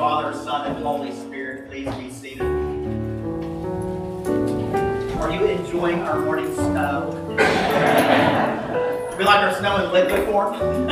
Father, Son, and Holy Spirit. Please be seated. Are you enjoying our morning snow? we like our snow in liquid form.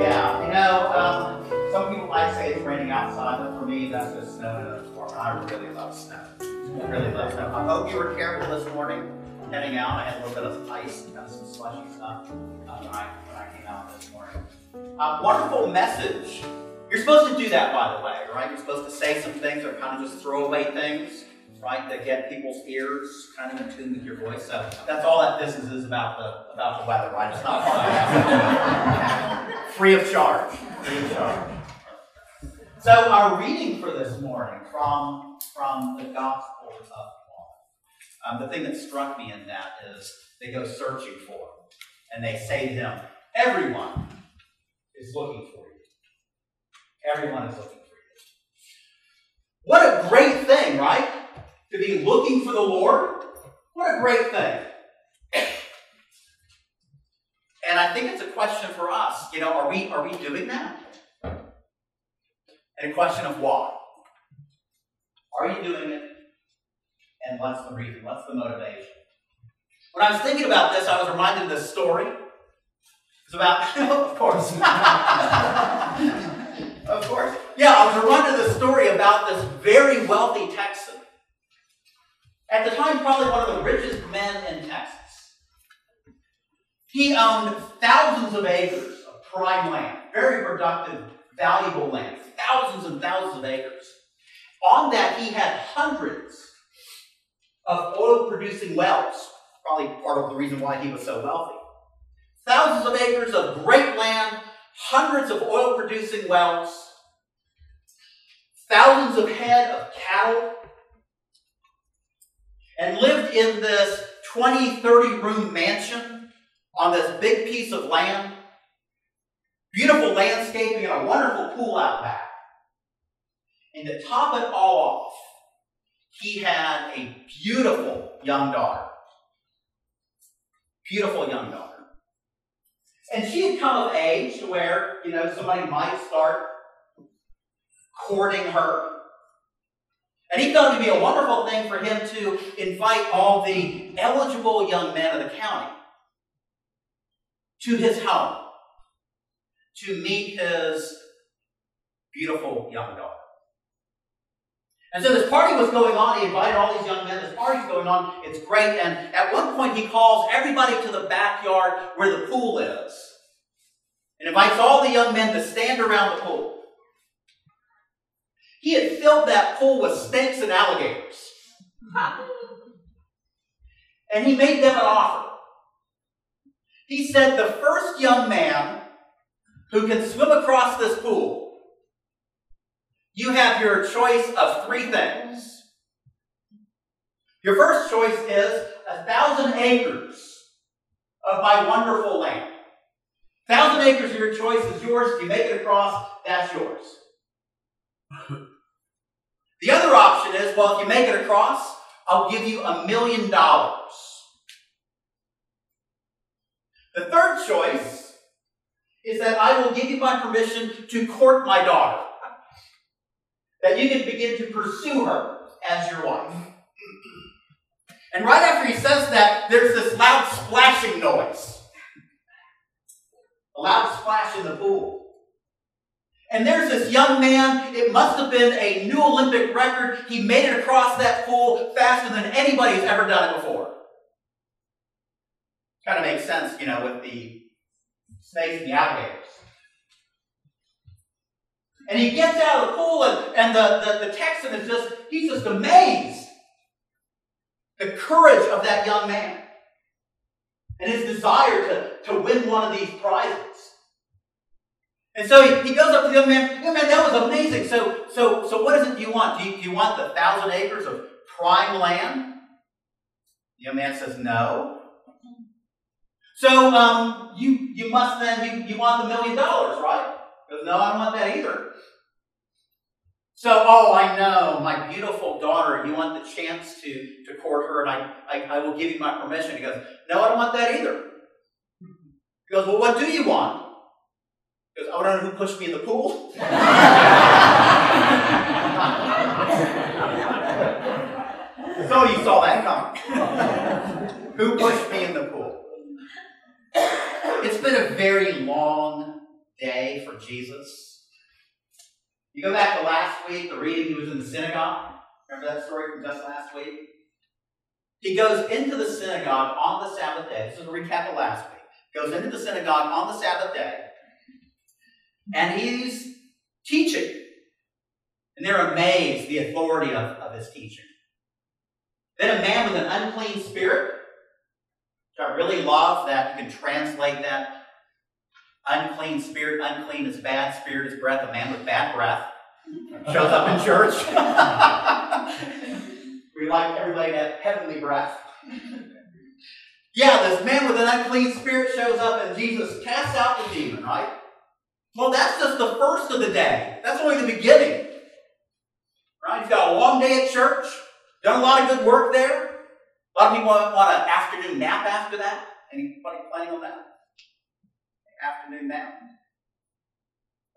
yeah, you know, um, some people might say it's raining outside, but for me, that's just snow in a form. I really love snow. I really love snow. I hope you were careful this morning heading out. I had a little bit of ice, of some slushy stuff uh, when, I, when I came out this morning. Uh, wonderful message. You're supposed to do that, by the way, right? You're supposed to say some things or kind of just throw away things, right, that get people's ears kind of in tune with your voice. So that's all that this is, about the about the weather, right? It's not free of charge. Free of charge. So our reading for this morning from from the Gospel of Mark. Um, the thing that struck me in that is they go searching for him, and they say to him, "Everyone is looking for you. Everyone is looking for you. What a great thing, right? To be looking for the Lord. What a great thing. And I think it's a question for us. You know, are we are we doing that? And a question of why. Are you doing it? And what's the reason? What's the motivation? When I was thinking about this, I was reminded of this story. It's about, of course. course. Yeah, I was reminded of the story about this very wealthy Texan. At the time, probably one of the richest men in Texas. He owned thousands of acres of prime land, very productive, valuable land, thousands and thousands of acres. On that, he had hundreds of oil producing wells, probably part of the reason why he was so wealthy. Thousands of acres of great land, hundreds of oil producing wells, thousands of head of cattle, and lived in this 20, 30 room mansion on this big piece of land. Beautiful landscaping and a wonderful pool out back. And to top it all off, he had a beautiful young daughter. Beautiful young daughter. And she had come of age to where, you know, somebody might start courting her. And he thought it would be a wonderful thing for him to invite all the eligible young men of the county to his home to meet his beautiful young daughter. And so this party was going on. He invited all these young men. This party's going on. It's great. And at one point, he calls everybody to the backyard where the pool is and invites all the young men to stand around the pool. He had filled that pool with snakes and alligators. and he made them an offer. He said, The first young man who can swim across this pool you have your choice of three things. Your first choice is a thousand acres of my wonderful land. Thousand acres of your choice is yours. If you make it across, that's yours. the other option is well, if you make it across, I'll give you a million dollars. The third choice is that I will give you my permission to court my daughter that you can begin to pursue her as your wife. And right after he says that, there's this loud splashing noise. A loud splash in the pool. And there's this young man, it must have been a new Olympic record. He made it across that pool faster than anybody's ever done it before. Kind of makes sense, you know, with the snakes and the alligators. And he gets out of the pool, and, and the, the, the Texan is just, he's just amazed. The courage of that young man and his desire to, to win one of these prizes. And so he, he goes up to the young man, young man, that was amazing. So, so, so what is it you want? Do you, do you want the thousand acres of prime land? The young man says, no. So um, you, you must then, you, you want the million dollars, right? Because no, I don't want that either. So, oh, I know, my beautiful daughter, you want the chance to, to court her, and I, I, I will give you my permission. He goes, No, I don't want that either. He goes, Well, what do you want? Goes, I want to know who pushed me in the pool. so you saw that coming. Who pushed me in the pool? It's been a very long day for Jesus. You go back to last week, the reading, he was in the synagogue. Remember that story from just last week? He goes into the synagogue on the Sabbath day. This is a recap of last week. Goes into the synagogue on the Sabbath day, and he's teaching. And they're amazed the authority of, of his teaching. Then a man with an unclean spirit, which I really love that you can translate that unclean spirit, unclean is bad, spirit is breath, a man with bad breath, shows up in church. we like everybody to have heavenly breath. yeah, this man with an unclean spirit shows up and Jesus casts out the demon, right? Well, that's just the first of the day. That's only the beginning. Right? He's got a long day at church, done a lot of good work there. A lot of people want an afternoon nap after that. Anybody planning on that? Afternoon nap.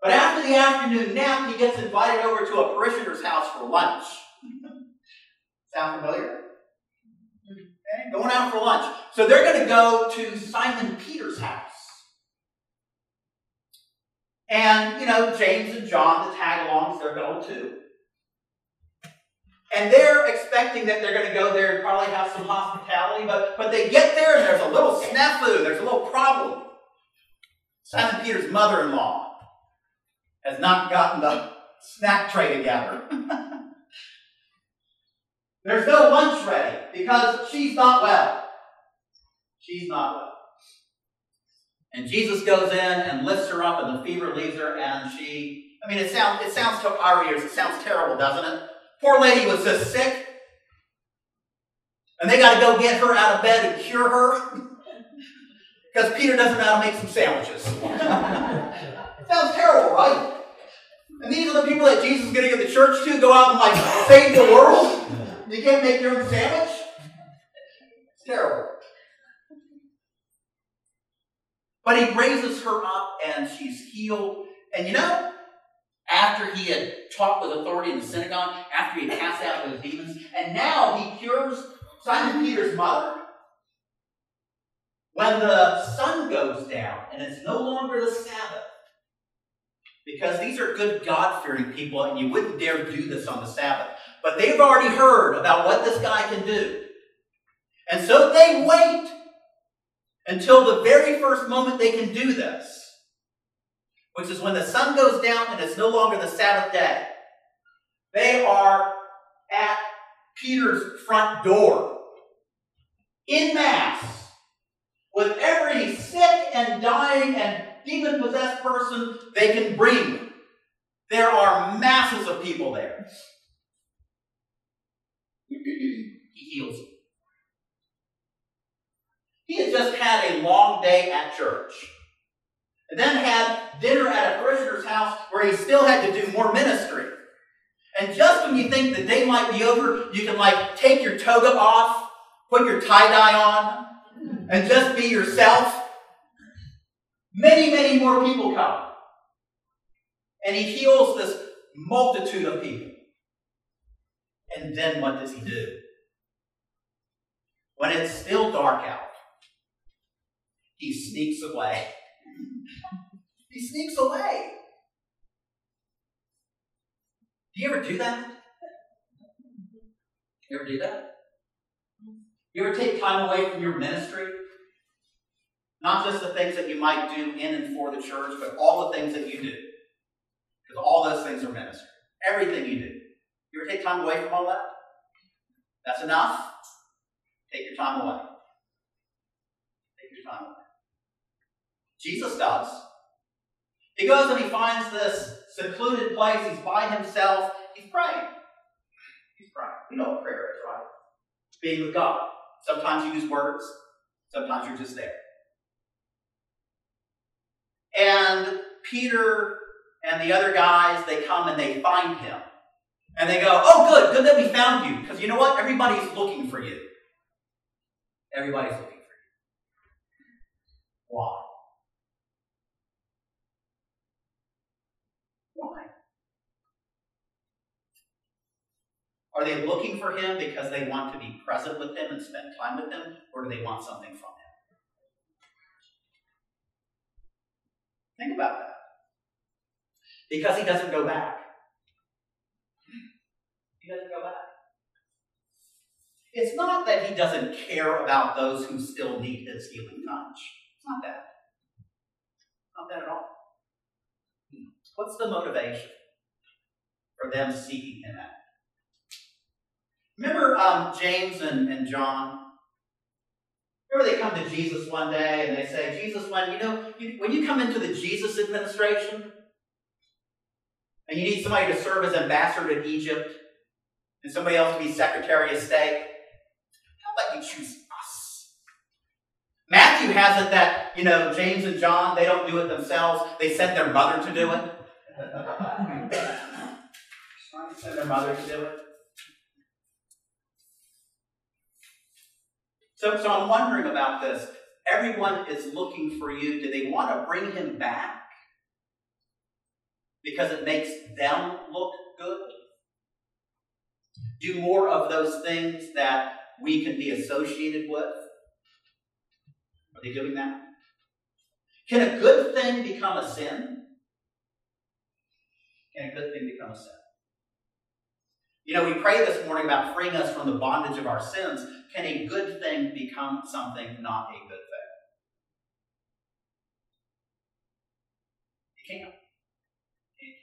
But after the afternoon nap, he gets invited over to a parishioner's house for lunch. Sound familiar? Mm-hmm. Okay, going out for lunch. So they're going to go to Simon Peter's house. And, you know, James and John, the tag alongs, they're going too. And they're expecting that they're going to go there and probably have some hospitality, but, but they get there and there's a little snafu, there's a little problem. Simon Peter's mother in law has not gotten the snack tray together. there's no lunch ready because she's not well. She's not well. And Jesus goes in and lifts her up, and the fever leaves her, and she. I mean, it sounds it sounds to our ears, it sounds terrible, doesn't it? Poor lady was just sick. And they got to go get her out of bed and cure her. because Peter doesn't know how to make some sandwiches. Sounds terrible, right? And these are the people that Jesus is going to get the church to go out and like save the world. You can't make your own sandwich? It's terrible. But he raises her up and she's healed. And you know, after he had talked with authority in the synagogue, after he had cast out those demons, and now he cures Simon Peter's mother. When the sun goes down and it's no longer the Sabbath, because these are good God fearing people and you wouldn't dare do this on the Sabbath, but they've already heard about what this guy can do. And so they wait until the very first moment they can do this which is when the sun goes down and it's no longer the Sabbath day. They are at Peter's front door in mass with every sick and dying and demon possessed person they can bring. There are masses of people there. he heals them. He has just had a long day at church and then had dinner at a parishioner's house where he still had to do more ministry. And just when you think the day might be over, you can like take your toga off, put your tie dye on, and just be yourself. Many, many more people come. And he heals this multitude of people. And then what does he do? When it's still dark out, he sneaks away he sneaks away. Do you ever do that? You ever do that? You ever take time away from your ministry? Not just the things that you might do in and for the church, but all the things that you do. Because all those things are ministry. Everything you do. You ever take time away from all that? That's enough? Take your time away. Take your time away. Jesus does. He goes and he finds this secluded place. He's by himself. He's praying. He's praying. We know what prayer is, right? Being with God. Sometimes you use words, sometimes you're just there. And Peter and the other guys, they come and they find him. And they go, Oh, good, good that we found you. Because you know what? Everybody's looking for you. Everybody's looking for you. Why? Are they looking for him because they want to be present with him and spend time with him, or do they want something from him? Think about that. Because he doesn't go back. He doesn't go back. It's not that he doesn't care about those who still need his healing touch. It's not that. Not that at all. What's the motivation for them seeking him out? Remember um, James and, and John? Remember they come to Jesus one day and they say, Jesus, when you know, you, when you come into the Jesus administration and you need somebody to serve as ambassador to Egypt and somebody else to be Secretary of State, how about you choose us? Matthew has it that, you know, James and John, they don't do it themselves. They send their mother to do it. send their mother to do it. So, so I'm wondering about this. Everyone is looking for you. Do they want to bring him back? Because it makes them look good? Do more of those things that we can be associated with? Are they doing that? Can a good thing become a sin? Can a good thing become a sin? You know, we pray this morning about freeing us from the bondage of our sins. Can a good thing become something not a good thing? It can. It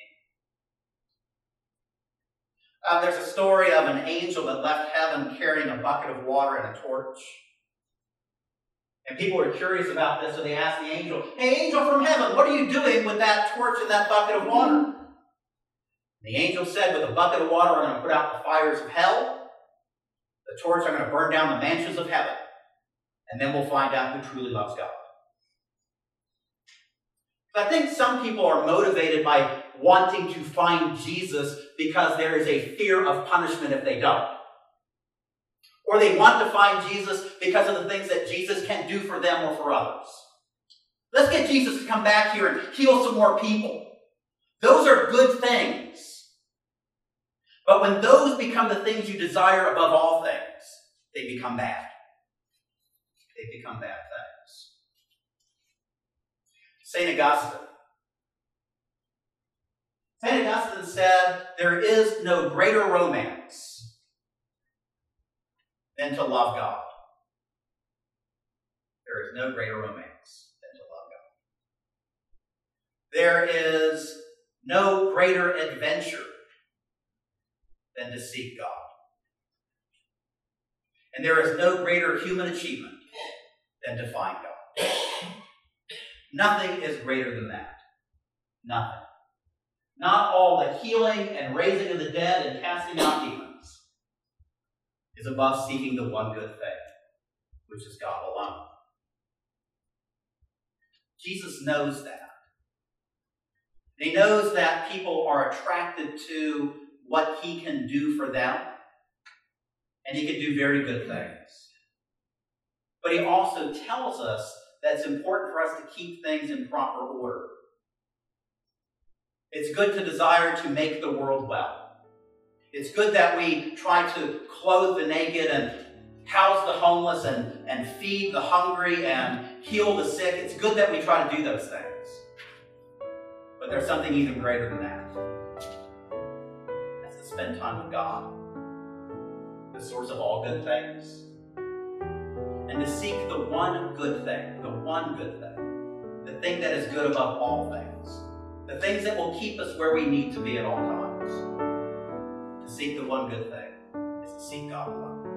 can. Uh, there's a story of an angel that left heaven carrying a bucket of water and a torch. And people were curious about this, so they asked the angel, Hey, angel from heaven, what are you doing with that torch and that bucket of water? The angel said, With a bucket of water, I'm going to put out the fires of hell. The torch, I'm going to burn down the mansions of heaven. And then we'll find out who truly loves God. I think some people are motivated by wanting to find Jesus because there is a fear of punishment if they don't. Or they want to find Jesus because of the things that Jesus can do for them or for others. Let's get Jesus to come back here and heal some more people. Those are good things. But when those become the things you desire above all things, they become bad. They become bad things. St. Augustine. St. Augustine said, There is no greater romance than to love God. There is no greater romance than to love God. There is no greater adventure than to seek God. And there is no greater human achievement than to find God. Nothing is greater than that. Nothing. Not all the healing and raising of the dead and casting out demons is above seeking the one good thing, which is God alone. Jesus knows that. He knows that people are attracted to what he can do for them, and he can do very good things. But he also tells us that it's important for us to keep things in proper order. It's good to desire to make the world well. It's good that we try to clothe the naked and house the homeless and, and feed the hungry and heal the sick. It's good that we try to do those things. But there's something even greater than that spend time with God, the source of all good things, and to seek the one good thing, the one good thing, the thing that is good above all things, the things that will keep us where we need to be at all times. To seek the one good thing is to seek God alone.